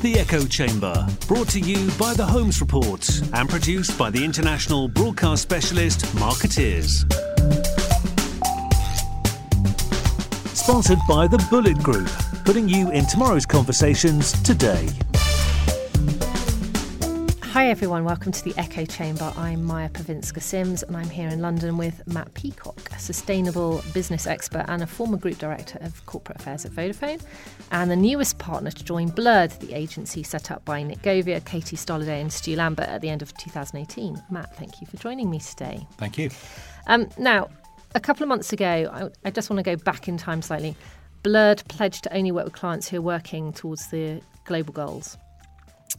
The Echo Chamber, brought to you by the Holmes Report and produced by the international broadcast specialist Markettiers. Sponsored by the Bulleit Group, putting you in tomorrow's conversations today. Hi everyone, welcome to the Echo Chamber. I'm Maja Pawinska Sims and I'm here in London with Matt Peacock, a sustainable business expert and a former group director of corporate affairs at Vodafone, and the newest partner to join Blurred, the agency set up by Nick Govia, Katie Stolliday, and Stu Lambert at the end of 2018. Matt, thank you for joining me today. Thank you. Um, now, a couple of months ago, I, I just want to go back in time slightly. Blurred pledged to only work with clients who are working towards the global goals.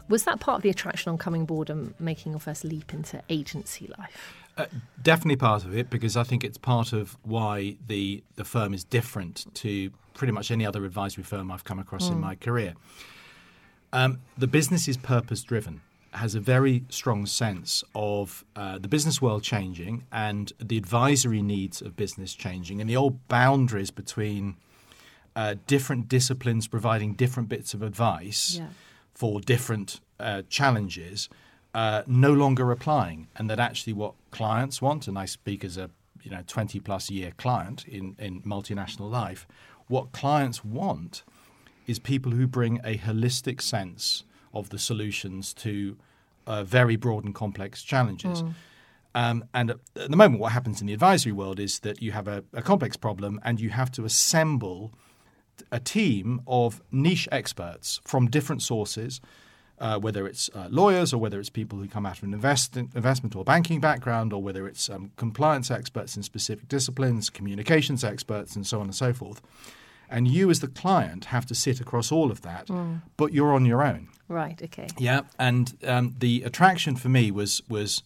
Was that part of the attraction on coming board and making your first leap into agency life? Uh, definitely part of it because I think it's part of why the the firm is different to pretty much any other advisory firm I've come across mm. in my career. Um, the business is purpose driven, has a very strong sense of uh, the business world changing and the advisory needs of business changing, and the old boundaries between uh, different disciplines providing different bits of advice. Yeah for different uh, challenges uh, no longer applying, and that actually what clients want, and I speak as a you know 20 plus year client in, in multinational life, what clients want is people who bring a holistic sense of the solutions to uh, very broad and complex challenges. Mm. Um, and at, at, the moment, what happens in the advisory world is that you have a, a complex problem and you have to assemble a team of niche experts from different sources, uh, whether it's uh, lawyers or whether it's people who come out of an invest- investment or banking background, or whether it's um, compliance experts in specific disciplines, communications experts, and so on and so forth. And you, as the client, have to sit across all of that, mm. but you're on your own. Right. Okay. Yeah. And um, the attraction for me was was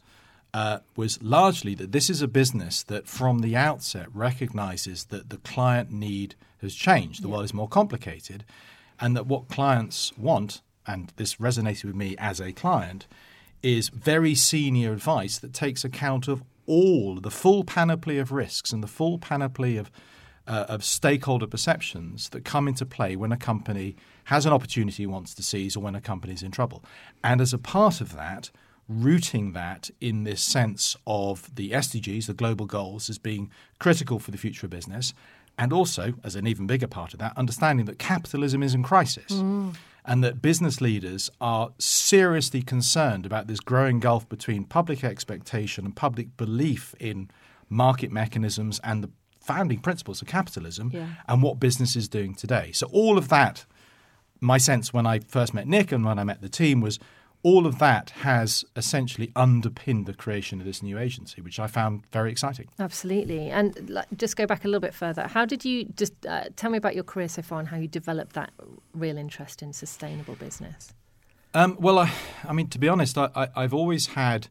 uh, was largely that this is a business that from the outset recognizes that the client need has changed. The yeah. world is more complicated, and that what clients want, and this resonated with me as a client, is very senior advice that takes account of all the full panoply of risks and the full panoply of uh, of stakeholder perceptions that come into play when a company has an opportunity it wants to seize or when a company is in trouble. And as a part of that, rooting that in this sense of the SDGs, the global goals, as being critical for the future of business, and also, as an even bigger part of that, understanding that capitalism is in crisis. Mm. And that business leaders are seriously concerned about this growing gulf between public expectation and public belief in market mechanisms and the founding principles of capitalism yeah. and what business is doing today. So, all of that, my sense when I first met Nick and when I met the team was all of that has essentially underpinned the creation of this new agency, which I found very exciting. Absolutely. And just go back a little bit further. How did you just uh, tell me about your career so far and how you developed that real interest in sustainable business? Um, well, I, I, mean, to be honest, I, have always had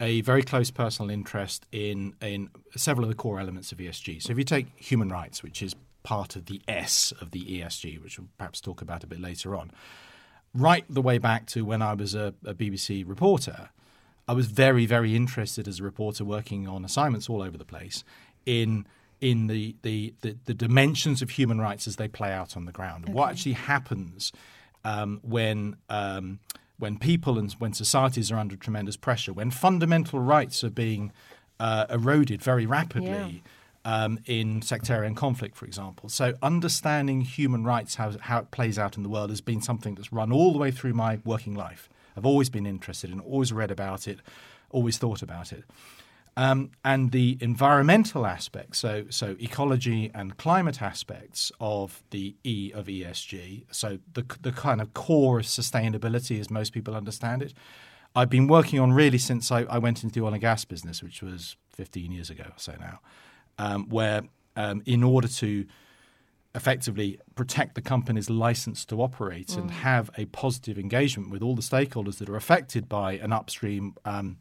a very close personal interest in in several of the core elements of ESG. So, if you take human rights, which is part of the S of the ESG, which we'll perhaps talk about a bit later on right the way back to when I was a, a BBC reporter, I was very, very interested as a reporter working on assignments all over the place in in the, the, the, the dimensions of human rights as they play out on the ground. Okay. What actually happens um, when um, when people and when societies are under tremendous pressure, when fundamental rights are being uh, eroded very rapidly. Yeah um, in sectarian conflict, for example. So, understanding human rights, how, how it plays out in the world, has been something that's run all the way through my working life. I've always been interested in, always read about it, always thought about it. Um, and the environmental aspects, so so ecology and climate aspects of the E of ESG, so the the kind of core of sustainability as most people understand it. I've been working on really since I, I went into the oil and gas business, which was 15 years ago or so now um, where um, in order to effectively protect the company's license to operate mm. and have a positive engagement with all the stakeholders that are affected by an upstream um,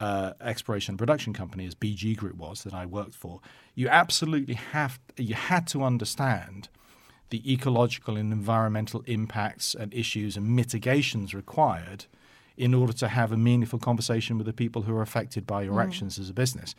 uh, exploration and production company, as BG Group was that I worked for, you absolutely have you had to understand the ecological and environmental impacts and issues and mitigations required in order to have a meaningful conversation with the people who are affected by your mm. actions as a business.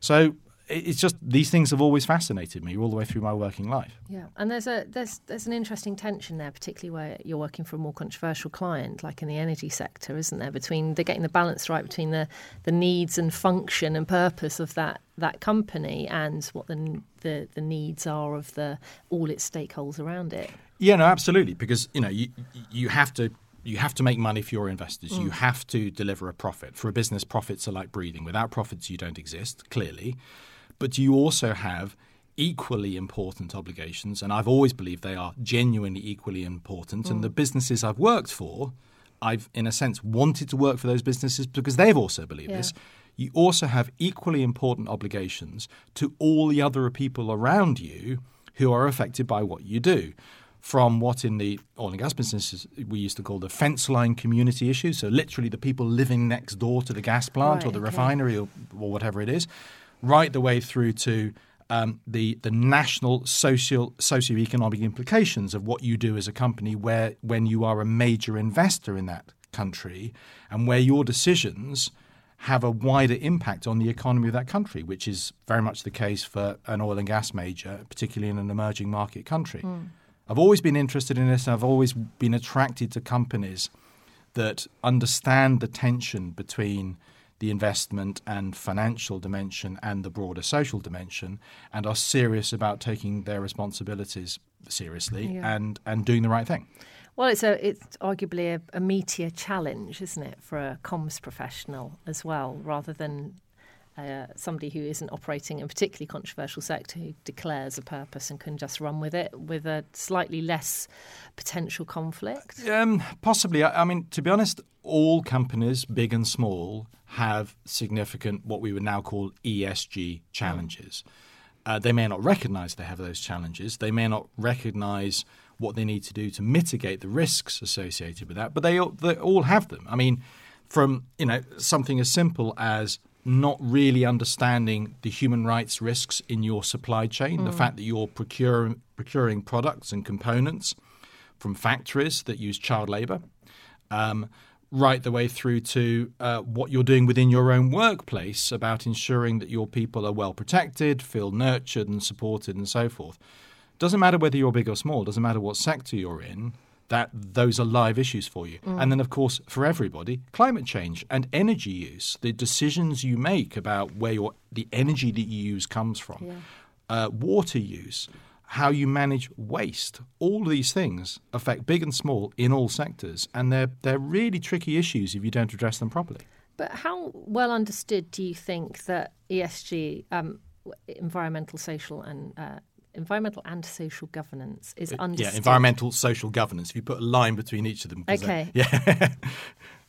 So it's just these things have always fascinated me all the way through my working life. Yeah, and there's a there's there's an interesting tension there, particularly where you're working for a more controversial client, like in the energy sector, isn't there? Between they're getting the balance right between the the needs and function and purpose of that that company and what the the, the needs are of the all its stakeholders around it. Yeah, no, absolutely, because you know you you have to you have to make money for your investors. Mm. You have to deliver a profit. For a business, profits are like breathing. Without profits, you don't exist, clearly. But you also have equally important obligations, and I've always believed they are genuinely equally important. Mm. And the businesses I've worked for, I've, in a sense, wanted to work for those businesses because they've also believed yeah. this. You also have equally important obligations to all the other people around you who are affected by what you do from what in the oil and gas business we used to call the fence line community issue. So literally the people living next door to the gas plant right, or the okay. refinery or, or, whatever it is, right the way through to um, the the national social socioeconomic implications of what you do as a company, where when you are a major investor in that country, and where your decisions have a wider impact on the economy of that country, which is very much the case for an oil and gas major, particularly in an emerging market country. Mm. I've always been interested in this. And I've always been attracted to companies that understand the tension between the investment and financial dimension and the broader social dimension and are serious about taking their responsibilities seriously yeah. and, and doing the right thing. Well, it's a it's arguably a, a meatier challenge, isn't it, for a comms professional as well, rather than uh, somebody who isn't operating in a particularly controversial sector who declares a purpose and can just run with it with a slightly less potential conflict? Um, possibly. I, I, mean, to be honest, all companies, big and small, have significant what we would now call ESG challenges. Uh, they may not recognize they have those challenges. They may not recognize what they need to do to mitigate the risks associated with that, but they, they all have them. I mean, from you know something as simple as not really understanding the human rights risks in your supply chain, mm. the fact that you're procuring, procuring products and components from factories that use child labor, um, right the way through to uh, what you're doing within your own workplace about ensuring that your people are well protected, feel nurtured and supported, and so forth. Doesn't matter whether you're big or small, doesn't matter what sector you're in that those are live issues for you. Mm. And then, of course, for everybody, climate change and energy use, the decisions you make about where your the energy that you use comes from, yeah. uh, water use, how you manage waste, all these things affect big and small in all sectors, and they're they're really tricky issues if you don't address them properly. But how well understood do you think that ESG, um, environmental, social, and uh, environmental and social governance is uh, understood. Yeah, environmental, social governance. If you put a line between each of them. Uh, okay. yeah.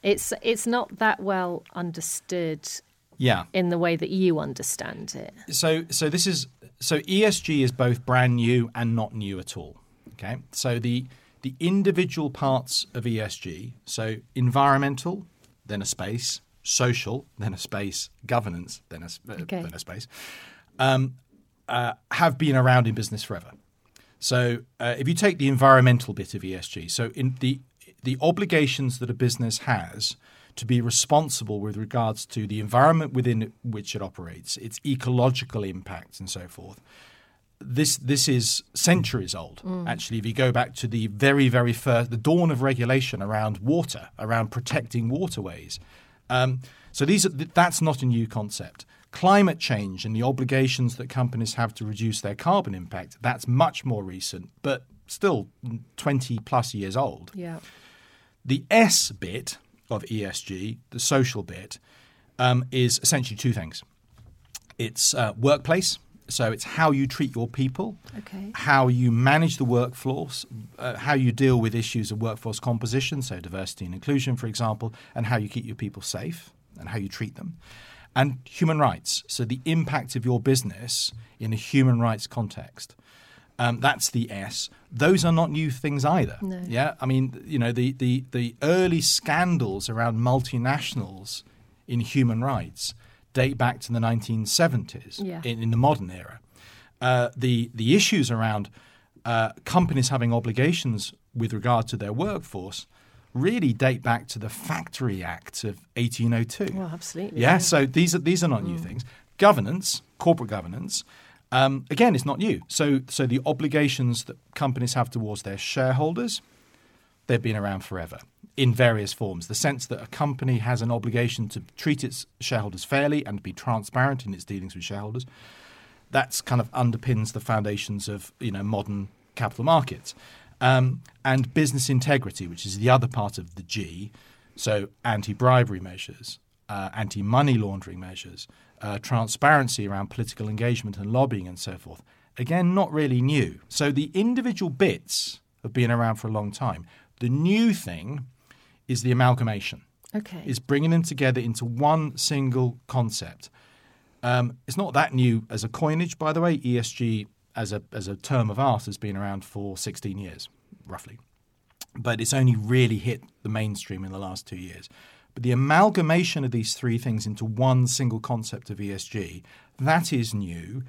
it's it's not that well understood. Yeah. In the way that you understand it. So so this is so ESG is both brand new and not new at all. Okay. So the the individual parts of ESG, so environmental, then a space, social, then a space, governance, then a, uh, okay. then a space. Um, uh, have been around in business forever. So uh, if you take the environmental bit of ESG, so in the the obligations that a business has to be responsible with regards to the environment within which it operates, its ecological impacts, and so forth. This this is centuries old. Mm. Actually, if you go back to the very very first, the dawn of regulation around water, around protecting waterways. Um, so these are, that's not a new concept climate change and the obligations that companies have to reduce their carbon impact, that's much more recent, but still 20 plus years old. Yeah. The S bit of ESG, the social bit, um, is essentially two things it's uh, workplace. So it's how you treat your people, okay. how you manage the workforce, uh, how you deal with issues of workforce composition, so diversity and inclusion, for example, and how you keep your people safe and how you treat them and human rights. So the impact of your business in a human rights context. Um, that's the S. Those are not new things either. No. Yeah, I mean, you know, the, the, the early scandals around multinationals in human rights date back to the 1970s yeah. in, in, the modern era. Uh, the the issues around uh, companies having obligations with regard to their workforce really date back to the Factory Act of 1802. Well, absolutely. Yeah, yeah. so these are these are not mm. new things. governance, corporate governance, um, again, it's not new. So, so the obligations that companies have towards their shareholders, they've been around forever in various forms. The sense that a company has an obligation to treat its shareholders fairly and be transparent in its dealings with shareholders, that's kind of underpins the foundations of you know modern capital markets. Um, and business integrity, which is the other part of the G, so anti-bribery measures, uh, anti-money laundering measures, uh, transparency around political engagement and lobbying and so forth. Again, not really new. So the individual bits have been around for a long time. The new thing is the amalgamation. Okay. Is bringing them together into one single concept. Um, it's not that new as a coinage, by the way. ESG as a as a term of art has been around for 16 years, roughly, but it's only really hit the mainstream in the last two years. But the amalgamation of these three things into one single concept of ESG that is new,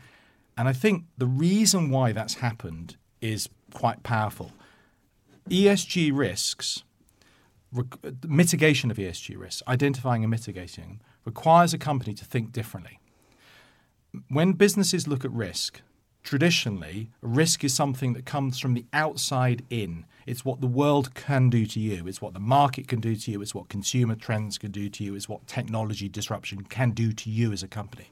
and I think the reason why that's happened is quite powerful. ESG risks mitigation of ESG risks, identifying and mitigating them, requires a company to think differently. When businesses look at risk, traditionally, risk is something that comes from the outside in. It's what the world can do to you, it's what the market can do to you, it's what consumer trends can do to you, it's what technology disruption can do to you as a company.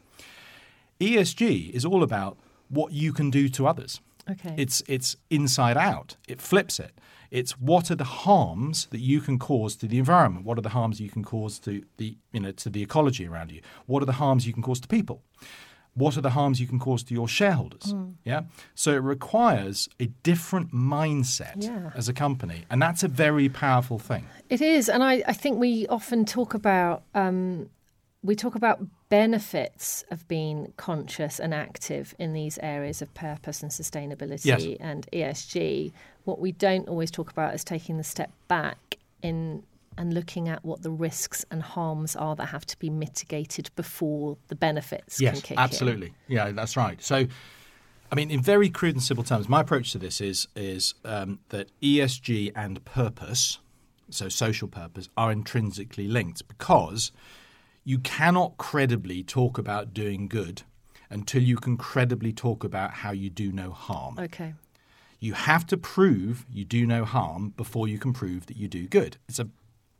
ESG is all about what you can do to others. Okay. It's it's inside out. It flips it. It's what are the harms that you can cause to the environment? What are the harms you can cause to the you know to the ecology around you? What are the harms you can cause to people? What are the harms you can cause to your shareholders? Mm. Yeah. So it requires a different mindset Yeah. as a company, and that's a very powerful thing. It is, and I, I think we often talk about um, we talk about benefits of being conscious and active in these areas of purpose and sustainability Yes. and ESG. What we don't always talk about is taking the step back in and looking at what the risks and harms are that have to be mitigated before the benefits can Yes, kick in. absolutely. Yeah, that's right. So, I mean, in very crude and simple terms, my approach to this is is um, that ESG and purpose, so social purpose, are intrinsically linked because you cannot credibly talk about doing good until you can credibly talk about how you do no harm. Okay. You have to prove you do no harm before you can prove that you do good. It's a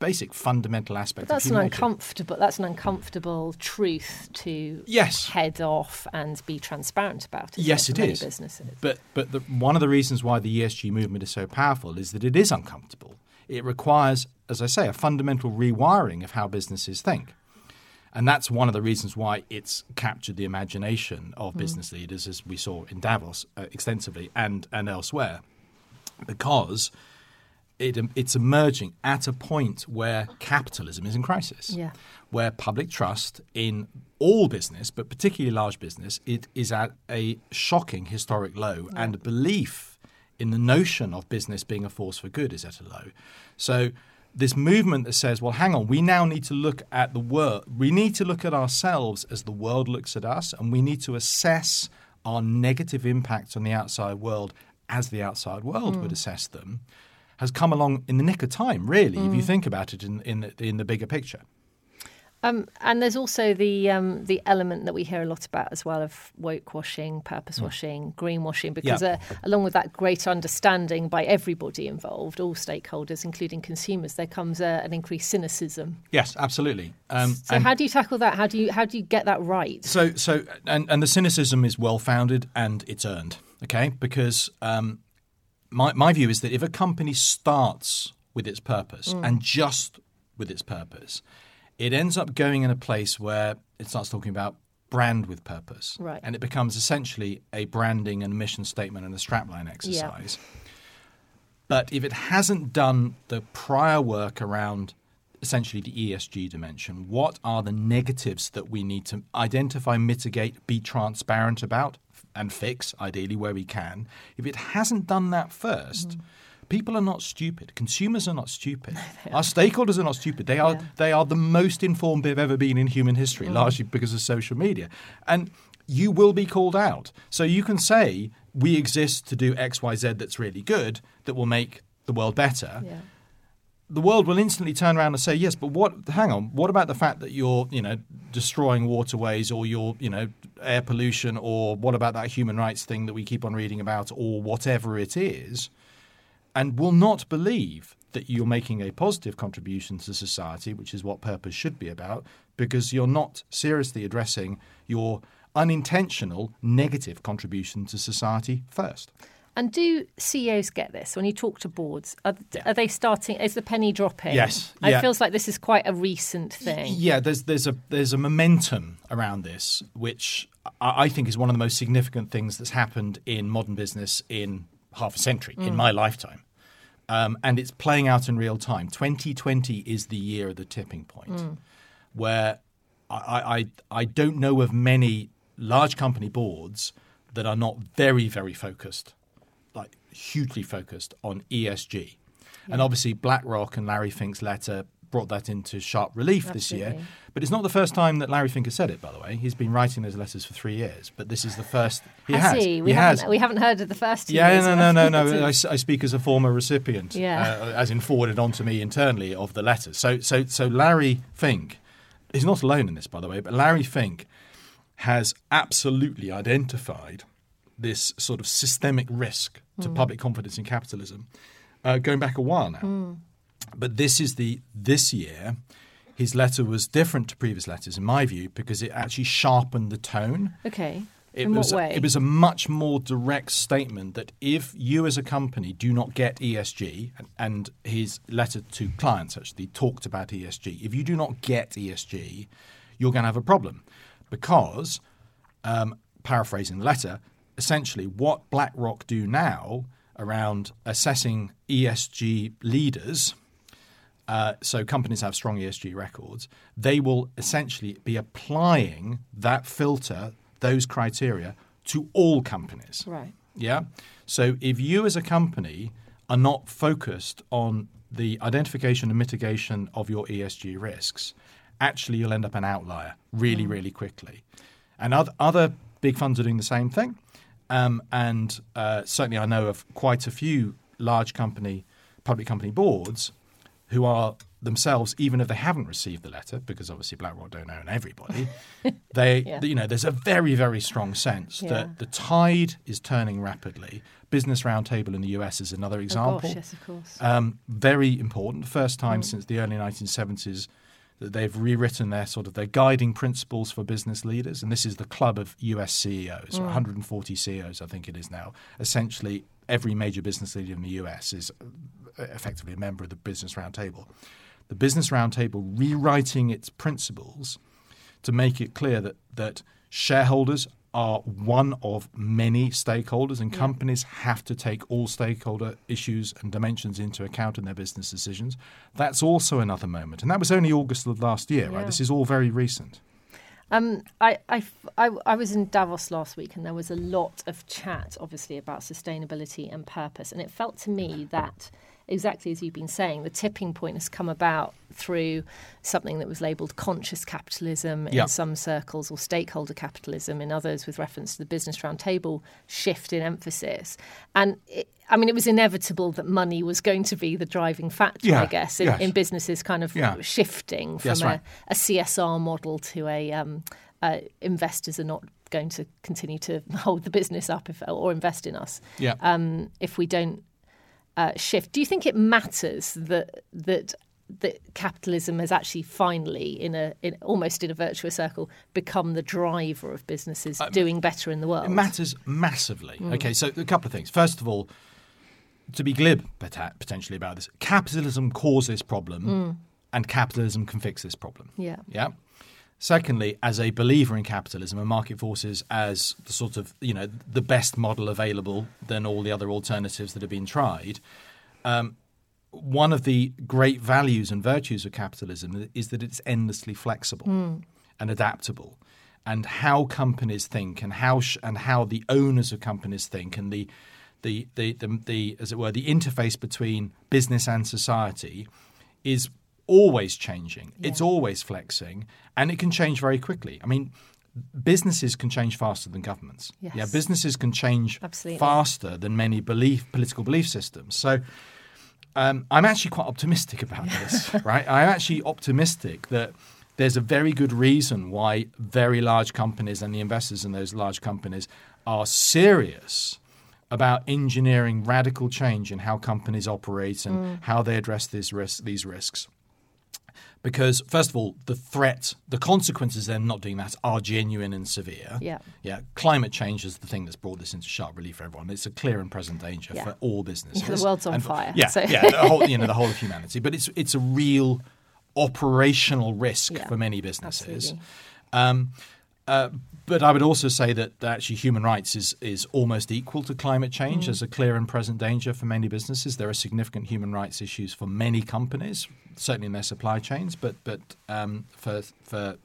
basic fundamental aspect That's of an uncomfortable. That's an uncomfortable truth to Yes. head off and be transparent about. Isn't Yes, it, it is. Businesses. But but the, one of the reasons why the ESG movement is so powerful is that it is uncomfortable. It requires, as I say, a fundamental rewiring of how businesses think. And that's one of the reasons why it's captured the imagination of business leaders, as we saw in Davos uh, extensively and, and elsewhere, because it, um, it's emerging at a point where capitalism is in crisis Yeah. where public trust in all business, but particularly large business, it is at a shocking historic low, and belief in the notion of business being a force for good is at a low. So this movement that says, well, hang on, we now need to look at the world. We need to look at ourselves as the world looks at us, and we need to assess our negative impacts on the outside world as the outside world would mm. assess them, has come along in the nick of time, really, if you think about it in, in, the, in the bigger picture. Um, and there's also the um, the element that we hear a lot about as well of woke washing, purpose washing, greenwashing, because Yeah. uh, along with that greater understanding by everybody involved, all stakeholders, including consumers, there comes uh, an increased cynicism. Yes, absolutely. Um, So how do you tackle that? How do you how do you get that right? so, so, and, and the cynicism is well founded and it's earned. Okay, because um, my my view is that if a company starts with its purpose Mm. and just with its purpose, it ends up going in a place where it starts talking about brand with purpose, Right. And it becomes essentially a branding and mission statement and a strapline exercise. But if it hasn't done the prior work around essentially the ESG dimension, what are the negatives that we need to identify, mitigate, be transparent about, and fix, ideally, where we can? If it hasn't done that 1st people are not stupid. Consumers are not stupid. Our stakeholders are not stupid. They are Yeah. they are the most informed they've ever been in human history, mm. largely because of social media. And you will be called out. So you can say we exist to do X, Y, Z that's really good, that will make the world better. Yeah. The world will instantly turn around and say, yes, but what? Hang on, what about the fact that you're, you know, destroying waterways or you're, you know, air pollution, or what about that human rights thing that we keep on reading about, or whatever it is, and will not believe that you're making a positive contribution to society, which is what purpose should be about, because you're not seriously addressing your unintentional negative contribution to society first. And do CEOs get this when you talk to boards? Are, are they starting? Is the penny dropping? Yes. It feels like this is quite a recent thing. Yeah, there's there's a there's a momentum around this, which I I think is one of the most significant things that's happened in modern business in half a century, in my lifetime. Um, and it's playing out in real time. 2020 is the year of the tipping point, where I, I I don't know of many large company boards that are not very very focused, hugely focused on ESG. And obviously, BlackRock and Larry Fink's letter brought that into sharp relief this year. But it's not the first time that Larry Fink has said it, by the way. He's been writing those letters for three years, but this is the first he Has has. he? We he haven't, has. we haven't heard of the first two. Yeah, no, no, no, it. no. I, I speak as a former recipient, Yeah. uh, as in forwarded on to me internally of the letters. So, so, so Larry Fink is not alone in this, by the way. But Larry Fink has absolutely identified this sort of systemic risk to Hmm. public confidence in capitalism, uh, going back a while now. Hmm. But this is the this year. His letter was different to previous letters, in my view, because it actually sharpened the tone. Okay. It In was what way? it was a much more direct statement that if you as a company do not get ESG, and, and his letter to clients actually talked about ESG. If you do not get ESG, you're going to have a problem because, um, paraphrasing the letter, essentially what BlackRock do now around assessing ESG leaders uh, so companies have strong ESG records, they will essentially be applying that filter, those criteria, to all companies. Right. Yeah. So if you as a company are not focused on the identification and mitigation of your ESG risks, actually you'll end up an outlier really, really quickly. And other, other big funds are doing the same thing. Um, and uh, certainly I know of quite a few large company, public company boards who are themselves, even if they haven't received the letter, because obviously BlackRock don't own everybody, they, Yeah. you know, there's a very, very strong sense Yeah. that the tide is turning rapidly. Business Roundtable in the US is another Oh, example. gosh, yes, of course. Um, very important. First Mm. time since the early 1970s that they've rewritten their sort of their guiding principles for business leaders, and this is the club of US CEOs, Mm. 140 CEOs, I think it is now. Essentially, every major business leader in the US is uh, effectively a member of the Business Roundtable. The Business Roundtable rewriting its principles to make it clear that that shareholders are one of many stakeholders, and companies have to take all stakeholder issues and dimensions into account in their business decisions. That's also another moment, and that was only August of last year, Yeah. right? This is all very recent. Um, I, I, I, I was in Davos last week and there was a lot of chat, obviously, about sustainability and purpose. And it felt to me that, exactly as you've been saying, the tipping point has come about through something that was labelled conscious capitalism in Yeah. some circles or stakeholder capitalism in others, with reference to the Business Roundtable shift in emphasis. And it, I mean, it was inevitable that money was going to be the driving factor, Yeah, I guess, in, yes. in businesses kind of Yeah. shifting from Yes, a, right. a CSR model to a um, uh, investors are not going to continue to hold the business up if, or invest in us Yeah. um, if we don't uh, shift. Do you think it matters that that that capitalism has actually finally, in a in, almost in a virtuous circle, become the driver of businesses doing better in the world? It matters massively. Mm. Okay, so a couple of things. First of all, to be glib potentially about this, capitalism caused this problem, and capitalism can fix this problem. Mm. Yeah. Yeah. Secondly, as a believer in capitalism and market forces as the sort of you know the best model available than all the other alternatives that have been tried, um, one of the great values and virtues of capitalism is that it's endlessly flexible and adaptable, and how companies think and how sh- and how the owners of companies think and the the, the the the as it were the interface between business and society is always changing. It's always flexing, and it can change very quickly. I mean, businesses can change faster than governments. Yes. Yeah, businesses can change Absolutely. faster than many belief political belief systems. So um, I'm actually quite optimistic about this, right? I'm actually optimistic that there's a very good reason why very large companies and the investors in those large companies are serious about engineering radical change in how companies operate and mm. how they address these risks. These risks. Because first of all, the threat, the consequences of them not doing that are genuine and severe. Yeah, yeah. Climate change is the thing that's brought this into sharp relief for everyone. It's a clear and present danger yeah. for all businesses. Yeah, the world's on and, fire. Yeah, so. yeah. The whole, you know, the whole of humanity. But it's it's a real operational risk yeah, for many businesses. Um, uh, but I would also say that actually human rights is is almost equal to climate change mm. as a clear and present danger for many businesses. There are significant human rights issues for many companies, certainly in their supply chains, but but um, for for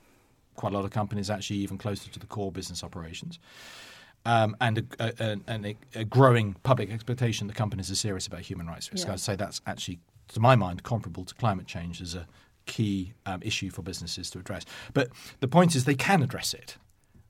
quite a lot of companies, actually even closer to the core business operations. Um, and a, a, a, growing public expectation that companies are serious about human rights risk. Yeah. I'd say that's actually, to my mind, comparable to climate change as a key um, issue for businesses to address. But the point is, they can address it.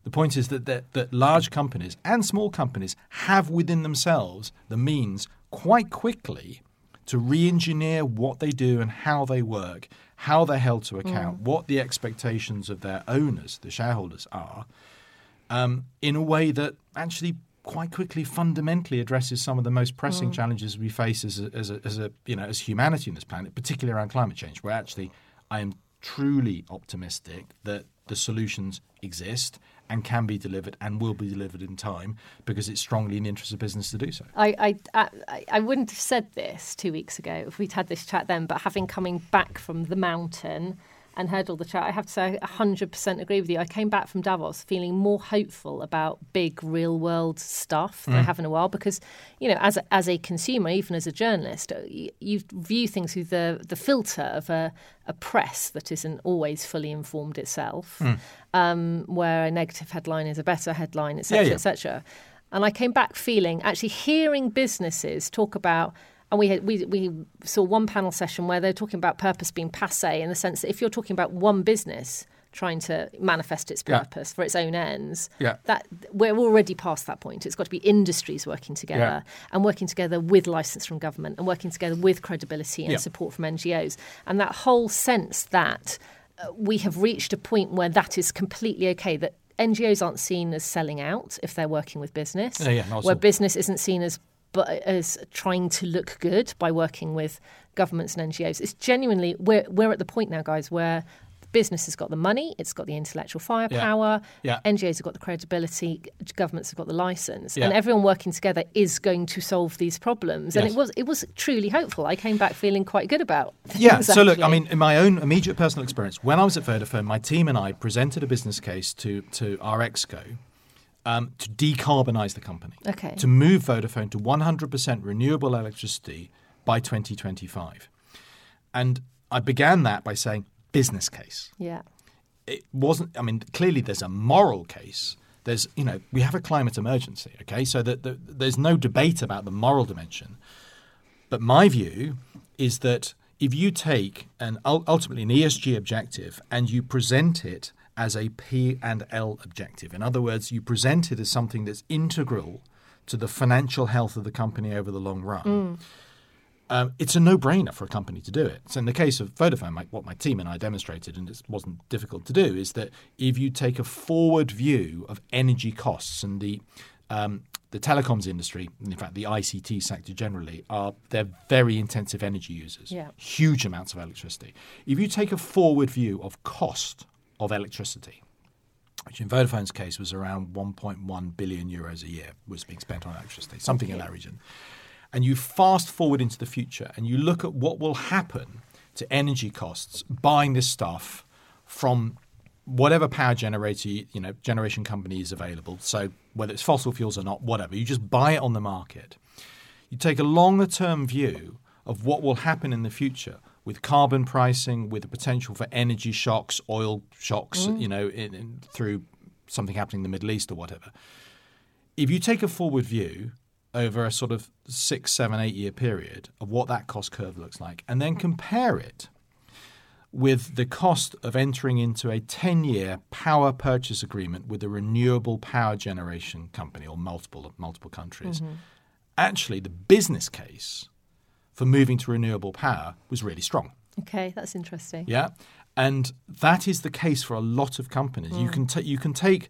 The point is that, that, that large companies and small companies have within themselves the means quite quickly to re engineer what they do and how they work, how they're held to account, mm. what the expectations of their owners, the shareholders, are, um, in a way that actually quite quickly fundamentally addresses some of the most pressing mm. challenges we face as a, as, a, as a you know as humanity on this planet, particularly around climate change, where actually I am truly optimistic that the solutions exist and can be delivered and will be delivered in time because it's strongly in the interest of business to do so. I, I, I, I wouldn't have said this two weeks ago if we'd had this chat then, but having coming back from the mountain and heard all the chat, I have to say I 100% agree with you. I came back from Davos feeling more hopeful about big real world stuff than mm. I have in a while because, you know, as a, as a consumer, even as a journalist, uh, you, you view things through the, the filter of a, a press that isn't always fully informed itself, mm. um, where a negative headline is a better headline, etc., yeah, yeah. etc. And I came back feeling actually hearing businesses talk about and we, had, we, we saw one panel session where they're talking about purpose being passe in the sense that if you're talking about one business trying to manifest its purpose yeah. for its own ends, yeah. that we're already past that point. It's got to be industries working together yeah. and working together with license from government and working together with credibility and support from NGOs. And that whole sense that uh, we have reached a point where that is completely okay, that NGOs aren't seen as selling out if they're working with business, yeah, where business isn't seen as but as trying to look good by working with governments and NGOs. It's genuinely we're we're at the point now, guys, where business has got the money, it's got the intellectual firepower, yeah. Yeah. NGOs have got the credibility, governments have got the license, yeah. and everyone working together is going to solve these problems. Yes. And it was it was truly hopeful. I came back feeling quite good about. Yeah. so look, I mean, in my own immediate personal experience, when I was at Vodafone, my team and I presented a business case to to our exco um, to decarbonize the company. Okay. To move Vodafone to 100% renewable electricity by 2025. And I began that by saying business case. Yeah. It wasn't, I mean, clearly there's a moral case. There's, you know, we have a climate emergency, okay? So that the, there's no debate about the moral dimension. But my view is that if you take an ultimately an ESG objective and you present it as a P and L objective. In other words, you present it as something that's integral to the financial health of the company over the long run. Mm. Um, it's a no-brainer for a company to do it. So in the case of Vodafone, my, what my team and I demonstrated, and it wasn't difficult to do, is that if you take a forward view of energy costs and the um, the telecoms industry, in fact the ICT sector generally, are they're very intensive energy users, yeah. huge amounts of electricity. If you take a forward view of cost of electricity, which in Vodafone's case was around 1.1 billion euros a year was being spent on electricity, something in that region. And you fast forward into the future and you look at what will happen to energy costs buying this stuff from whatever power generator you know generation company is available. So whether it's fossil fuels or not, whatever, you just buy it on the market. You take a longer term view of what will happen in the future with carbon pricing, with the potential for energy shocks, oil shocks, mm. you know, in, in, through something happening in the Middle East or whatever. If you take a forward view over a sort of six, seven, eight year period of what that cost curve looks like, and then compare it with the cost of entering into a 10 year power purchase agreement with a renewable power generation company or multiple multiple countries, mm-hmm. actually the business case for moving to renewable power was really strong. Okay, that's interesting. Yeah, and that is the case for a lot of companies. Mm. You can ta- you can take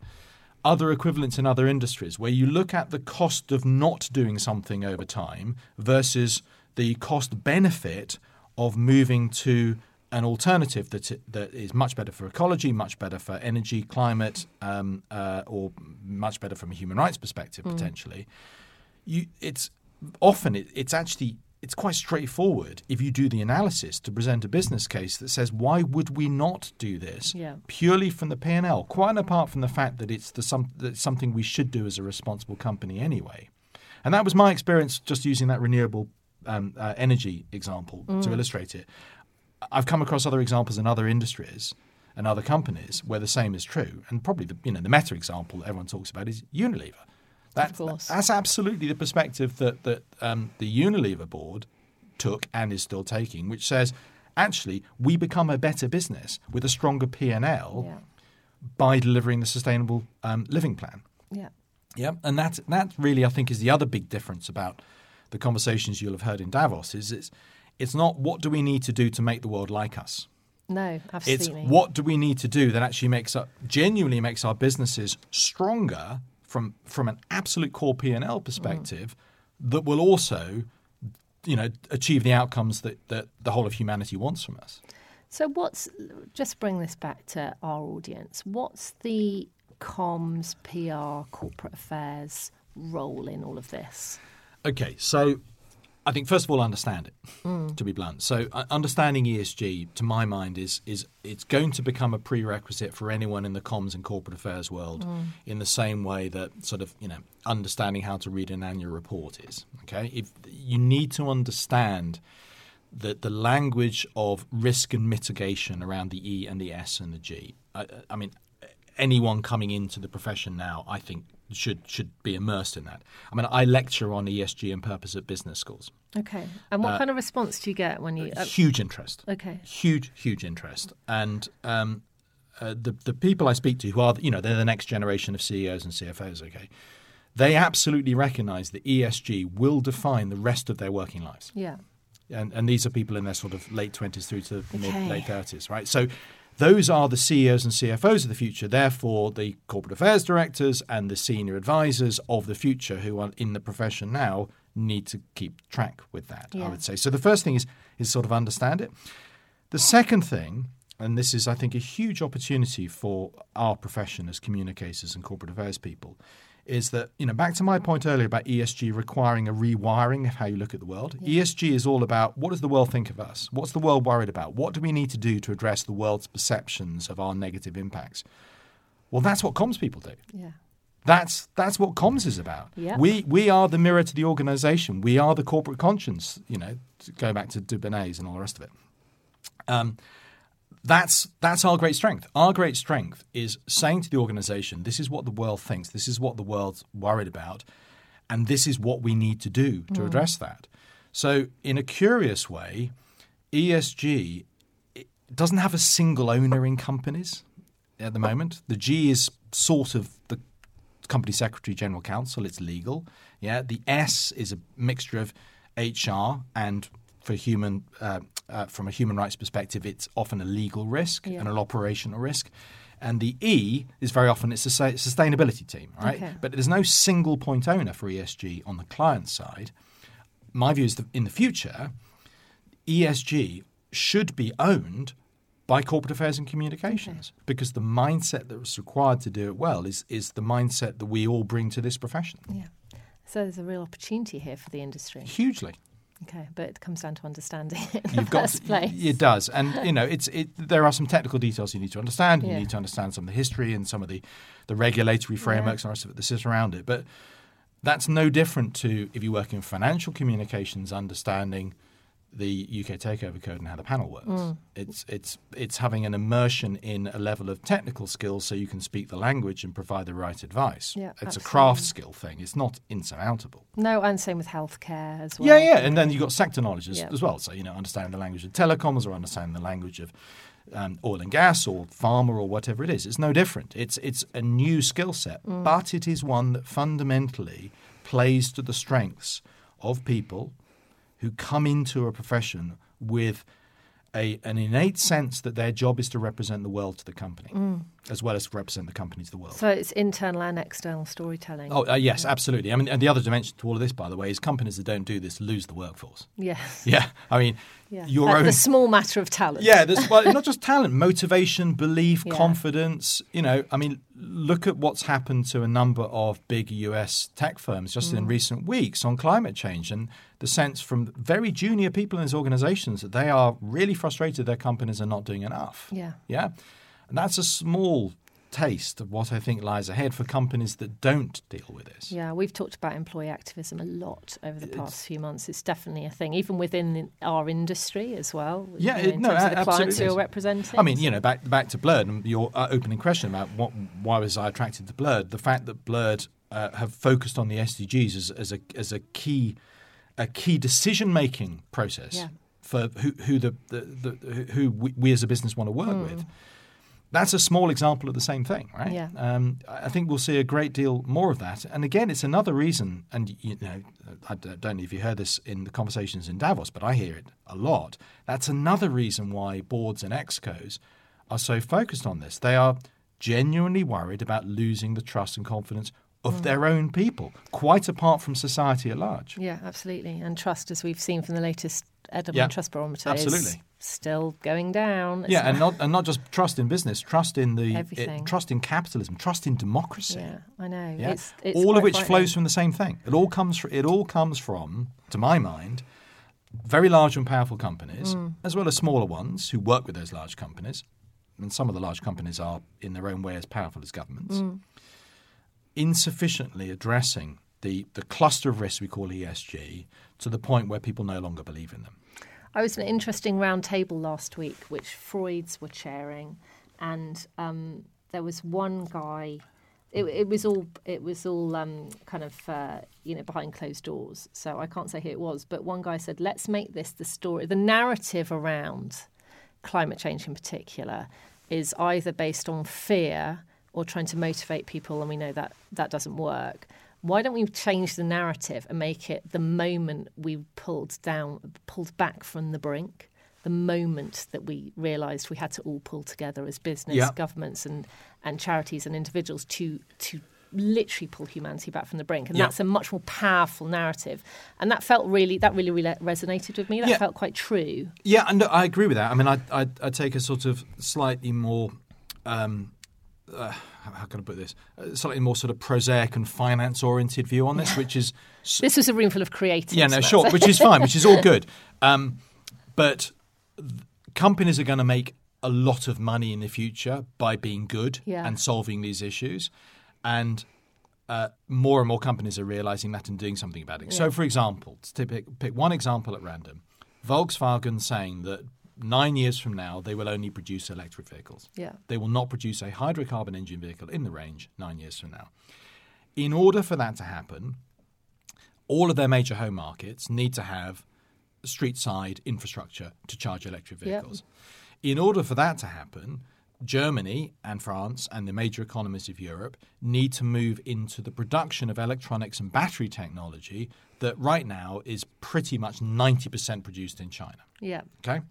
other equivalents in other industries where you look at the cost of not doing something over time versus the cost benefit of moving to an alternative that that is much better for ecology, much better for energy, climate, um, uh, or much better from a human rights perspective potentially. You, it's often it, it's actually it's quite straightforward if you do the analysis to present a business case that says why would we not do this Yeah. purely from the P&L, quite apart from the fact that it's the some, that it's something we should do as a responsible company anyway. And that was my experience just using that renewable um, uh, energy example to illustrate it. I've come across other examples in other industries and other companies where the same is true. And probably the you know the meta example that everyone talks about is Unilever. That, Of course. That's absolutely the perspective that that um, the Unilever board took and is still taking, which says actually we become a better business with a stronger P and L Yeah. by delivering the sustainable um, living plan. Yeah. Yeah, and that that really I think is the other big difference about the conversations you'll have heard in Davos is it's it's not what do we need to do to make the world like us. No, absolutely. It's what do we need to do that actually makes up genuinely makes our businesses stronger from from an absolute core P and L mm. perspective that will also you know achieve the outcomes that, that the whole of humanity wants from us. So, what's just bring this back to our audience? What's the comms, PR, corporate affairs role in all of this? Okay, so I think first of all, understand it. To be blunt, so uh, understanding ESG, to my mind, is is it's going to become a prerequisite for anyone in the comms and corporate affairs world, in the same way that sort of you know understanding how to read an annual report is. Okay, if you need to understand the the language of risk and mitigation around the E and the S and the G. I, I mean, anyone coming into the profession now, I think, should should be immersed in that. I mean, I lecture on ESG and purpose at business schools. Okay. And what kind of response do you get when you? Uh, Huge interest. okay. Huge, huge interest. And um, uh, the the people I speak to, who are you know they're the next generation of CEOs and CFOs. Okay, they absolutely recognise that ESG will define the rest of their working lives. Yeah. and, and these are people in their sort of late twenties through to mid late thirties, right? So those are the CEOs and CFOs of the future. Therefore, the corporate affairs directors and the senior advisors of the future who are in the profession now need to keep track with that. I would say. So the first thing is is sort of understand it. The second thing, and this is I think a huge opportunity for our profession as communicators and corporate affairs people, is that you know back to my point earlier about ESG requiring a rewiring of how you look at the world. ESG is all about what does the world think of us? What's the world worried about? What do we need to do to address the world's perceptions of our negative impacts? Well, that's what comms people do. Yeah. That's that's what comms is about. Yeah. We we are the mirror to the organisation. We are the corporate conscience. You know, to go back to Dubonnet and all the rest of it. Um, that's that's our great strength. Our great strength is saying to the organisation, "This is what the world thinks. This is what the world's worried about, and this is what we need to do to address that." So, in a curious way, ESG doesn't have a single owner in companies at the moment. The G is sort of the company secretary general counsel. It's legal. Yeah. The S is a mixture of HR and for human uh, uh, from a human rights perspective, it's often a legal risk Yeah. and an operational risk. And the E is very often it's a sustainability team, right? Okay. But there's no single point owner for ESG on the client side. My view is that in the future, ESG should be owned by corporate affairs and communications because the mindset that's required to do it well is is the mindset that we all bring to this profession Yeah. So there's a real opportunity here for the industry. hugely. Okay, but it comes down to understanding it You've got first place. it does, and you know it's it. There are some technical details you need to understand. You Yeah. need to understand some of the history and some of the the regulatory frameworks and the rest of it that sit around it. But that's no different to if you work in financial communications, understanding the UK Takeover Code and how the panel works. Mm. It's it's it's having an immersion in a level of technical skills so you can speak the language and provide the right advice. Yeah, it's a craft skill thing. It's not insurmountable. No, and same with healthcare as well. Yeah, yeah, and then you've got sector knowledge as, Yeah. as well. So you know, understanding the language of telecoms or understanding the language of um, oil and gas or pharma or whatever it is. It's no different. It's it's a new skill set, Mm. but it is one that fundamentally plays to the strengths of people who come into a profession with a, an innate sense that their job is to represent the world to the company, as well as represent the company to the world. So it's internal and external storytelling. Oh uh, yes, absolutely. I mean, and the other dimension to all of this, by the way, is companies that don't do this lose the workforce. yes. Yeah, I mean, Yeah. your Uh, own the small matter of talent. yeah, there's well, not just talent, motivation, belief, Yeah. confidence. You know, I mean, look at what's happened to a number of big US tech firms just Mm. in recent weeks on climate change and the sense from very junior people in these organizations that they are really frustrated their companies are not doing enough. Yeah. Yeah. And that's a small taste of what I think lies ahead for companies that don't deal with this. Yeah, we've talked about employee activism a lot over the past few months. It's definitely a thing, even within our industry as well. you Yeah, know, it- in no, terms of the clients absolutely you're representing. I mean, you know, back back to Blurred and your uh, opening question about what why was I attracted to Blurred? The fact that Blurred uh, have focused on the SDGs as, as a as a key a key decision making process Yeah. for who who the, the, the who we, we as a business want to work with. That's a small example of the same thing, right? Yeah. Um, I think we'll see a great deal more of that. And again, it's another reason. And you know, I don't know if you heard this in the conversations in Davos, but I hear it a lot. That's another reason why boards and excos are so focused on this. They are genuinely worried about losing the trust and confidence of their own people, quite apart from society at large. yeah, absolutely. And trust, as we've seen from the latest Edelman Yeah, Trust Barometer, absolutely. Still going down. Yeah, and not- and not just trust in business, trust in the Everything. trust in capitalism, trust in democracy. yeah, I know. Yeah? It's, it's all of which flows from the same thing. It all comes. from, it all comes from, to my mind, very large and powerful companies, Mm. as well as smaller ones who work with those large companies. And some of the large companies are, in their own way, as powerful as governments. Mm. Insufficiently addressing the the cluster of risks we call ESG to the point where people no longer believe in them. I was at an interesting round table last week, which Freuds were chairing, and um, there was one guy. It, it was all it was all um, kind of uh, you know behind closed doors, so I can't say who it was. But one guy said, "Let's make this the story, the narrative around climate change in particular is either based on fear or trying to motivate people, and we know that that doesn't work." Why don't we change the narrative and make it the moment we pulled down, pulled back from the brink, the moment that we realised we had to all pull together as business, Yeah. governments, and and charities and individuals to to literally pull humanity back from the brink, and Yeah. that's a much more powerful narrative. And that felt really, that really, really resonated with me. That Yeah. felt quite true. Yeah, and I agree with that. I mean, I I, I take a sort of slightly more. Um, uh, how can I put this? Uh, slightly more sort of prosaic and finance-oriented view on this, which is This was a room full of creatives. yeah, no, sure, which is fine, which is all good. Um, but companies are going to make a lot of money in the future by being good Yeah. and solving these issues, and uh, more and more companies are realizing that and doing something about it. So, for example, to pick, pick one example at random, Volkswagen saying that nine years from now they will only produce electric vehicles. Yeah. They will not produce a hydrocarbon engine vehicle in the range nine years from now. In order for that to happen, all of their major home markets need to have street side infrastructure to charge electric Yep. vehicles. In order for that to happen, Germany and France and the major economies of Europe need to move into the production of electronics and battery technology that right now is pretty much 90% produced in China. Yeah. Okay.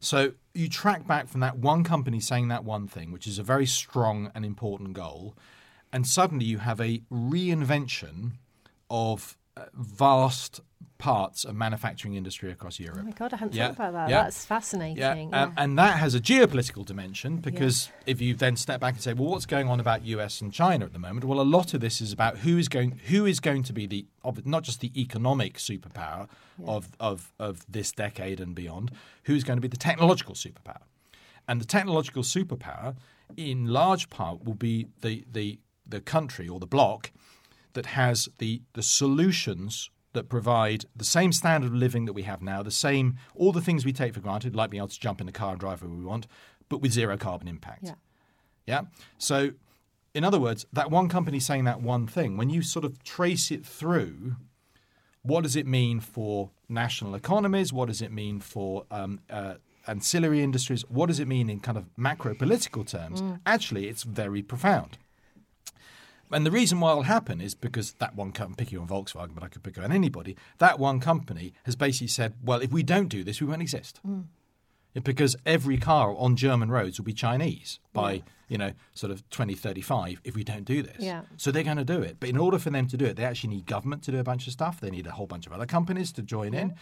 So you track back from that one company saying that one thing, which is a very strong and important goal, and suddenly you have a reinvention of uh, vast parts of manufacturing industry across Europe. Oh my God, I hadn't Yeah, thought about that. yeah. That's fascinating. Yeah, um, Yeah. and, and that has a geopolitical dimension because if you then step back and say, well, what's going on about US and China at the moment? Well, a lot of this is about who is going who is going to be the not just the economic superpower of, of of this decade and beyond, who is going to be the technological superpower, and the technological superpower, in large part, will be the the the country or the bloc that has the the solutions that provide the same standard of living that we have now, the same all the things we take for granted, like being able to jump in a car and drive where we want, but with zero carbon impact. Yeah. Yeah. So, in other words, that one company saying that one thing, when you sort of trace it through, what does it mean for national economies? What does it mean for um, uh, ancillary industries? What does it mean in kind of macro political terms? Actually, it's very profound. And the reason why it'll happen is because that one company, pick you on Volkswagen, but I could pick on anybody, that one company has basically said, well, if we don't do this, we won't exist. Mm. Because every car on German roads will be Chinese by, you know, sort of 2035 if we don't do this. Yeah. So they're going to do it. But in order for them to do it, they actually need government to do a bunch of stuff. They need a whole bunch of other companies to join in.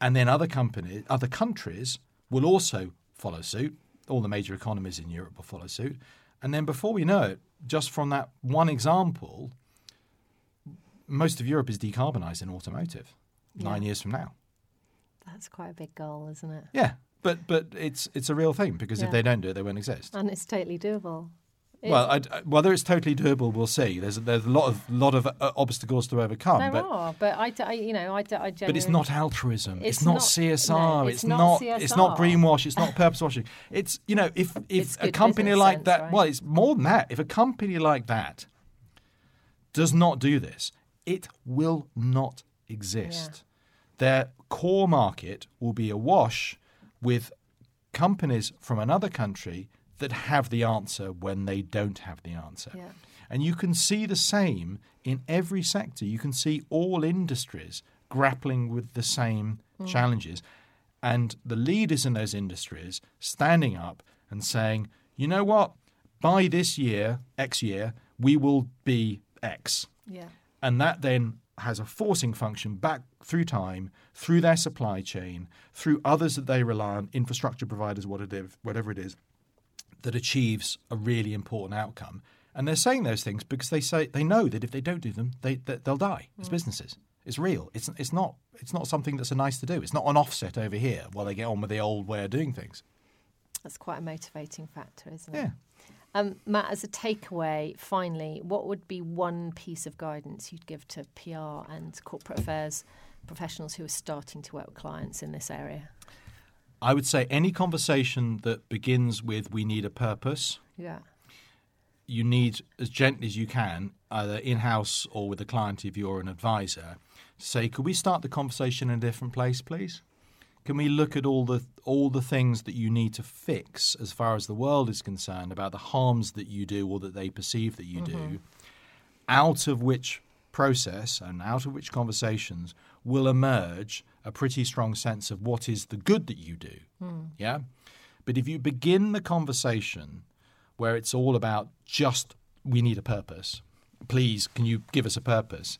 And then other companies, other countries will also follow suit. All the major economies in Europe will follow suit. And then before we know it, just from that one example, most of Europe is decarbonised in automotive nine years from now. That's quite a big goal, isn't it? Yeah, but but it's it's a real thing because Yeah. if they don't do it, they won't exist. And it's totally doable. Well, I, I- whether it's totally doable, we'll see. There's there's a lot of lot of uh, obstacles to overcome, there but are, but I, I- you know, I, I but it's not altruism. It's, It's not, not- CSR. no, it's, it's not. not It's not greenwash. It's not purpose washing. It's you know if if a company like sense, that. right? Well, it's more than that. If a company like that does not do this, it will not exist. Their core market will be awash with companies from another country that have the answer when they don't have the answer. Yeah. And you can see the same in every sector. You can see all industries grappling with the same mm. challenges. And the leaders in those industries standing up and saying, you know what, by this year, X year, we will be X. Yeah. And that then has a forcing function back through time, through their supply chain, through others that they rely on, infrastructure providers, what it is- whatever it is, that achieves a really important outcome. And they're saying those things because they say they know that if they don't do them, they, they will die as businesses. It's real. It's it's not it's not something that's a nice to do. It's not an offset over here while they get on with the old way of doing things. That's quite a motivating factor, isn't it? Yeah. Um, Matt, as a takeaway, finally, what would be one piece of guidance you'd give to PR and corporate affairs professionals who are starting to work with clients in this area? I would say any conversation that begins with "we need a purpose," Yeah. you need as gently as you can, either in house or with a client if you're an advisor, to say, could we start the conversation in a different place, please? Can we look at all the all the things that you need to fix as far as the world is concerned about the harms that you do or that they perceive that you do, mm-hmm. out of which process and out of which conversations will emerge a pretty strong sense of what is the good that you do. Hmm. Yeah? But if you begin the conversation where it's all about just we need a purpose, please can you give us a purpose?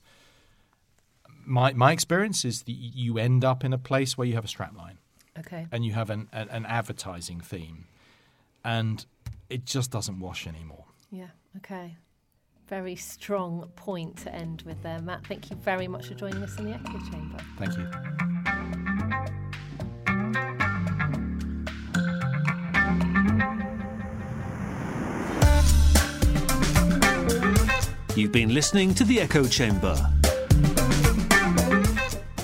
My my experience is that you end up in a place where you have a strapline Okay. and you have an, an, an advertising theme, and it just doesn't wash anymore. Yeah. Okay. Very strong point to end with there, Matt. Thank you very much for joining us in the Echo Chamber. Thank you. You've been listening to The Echo Chamber.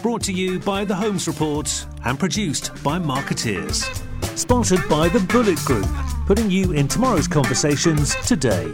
Brought to you by The Holmes Report and produced by Markettiers. Sponsored by The Bulleit Group, putting you in tomorrow's conversations today.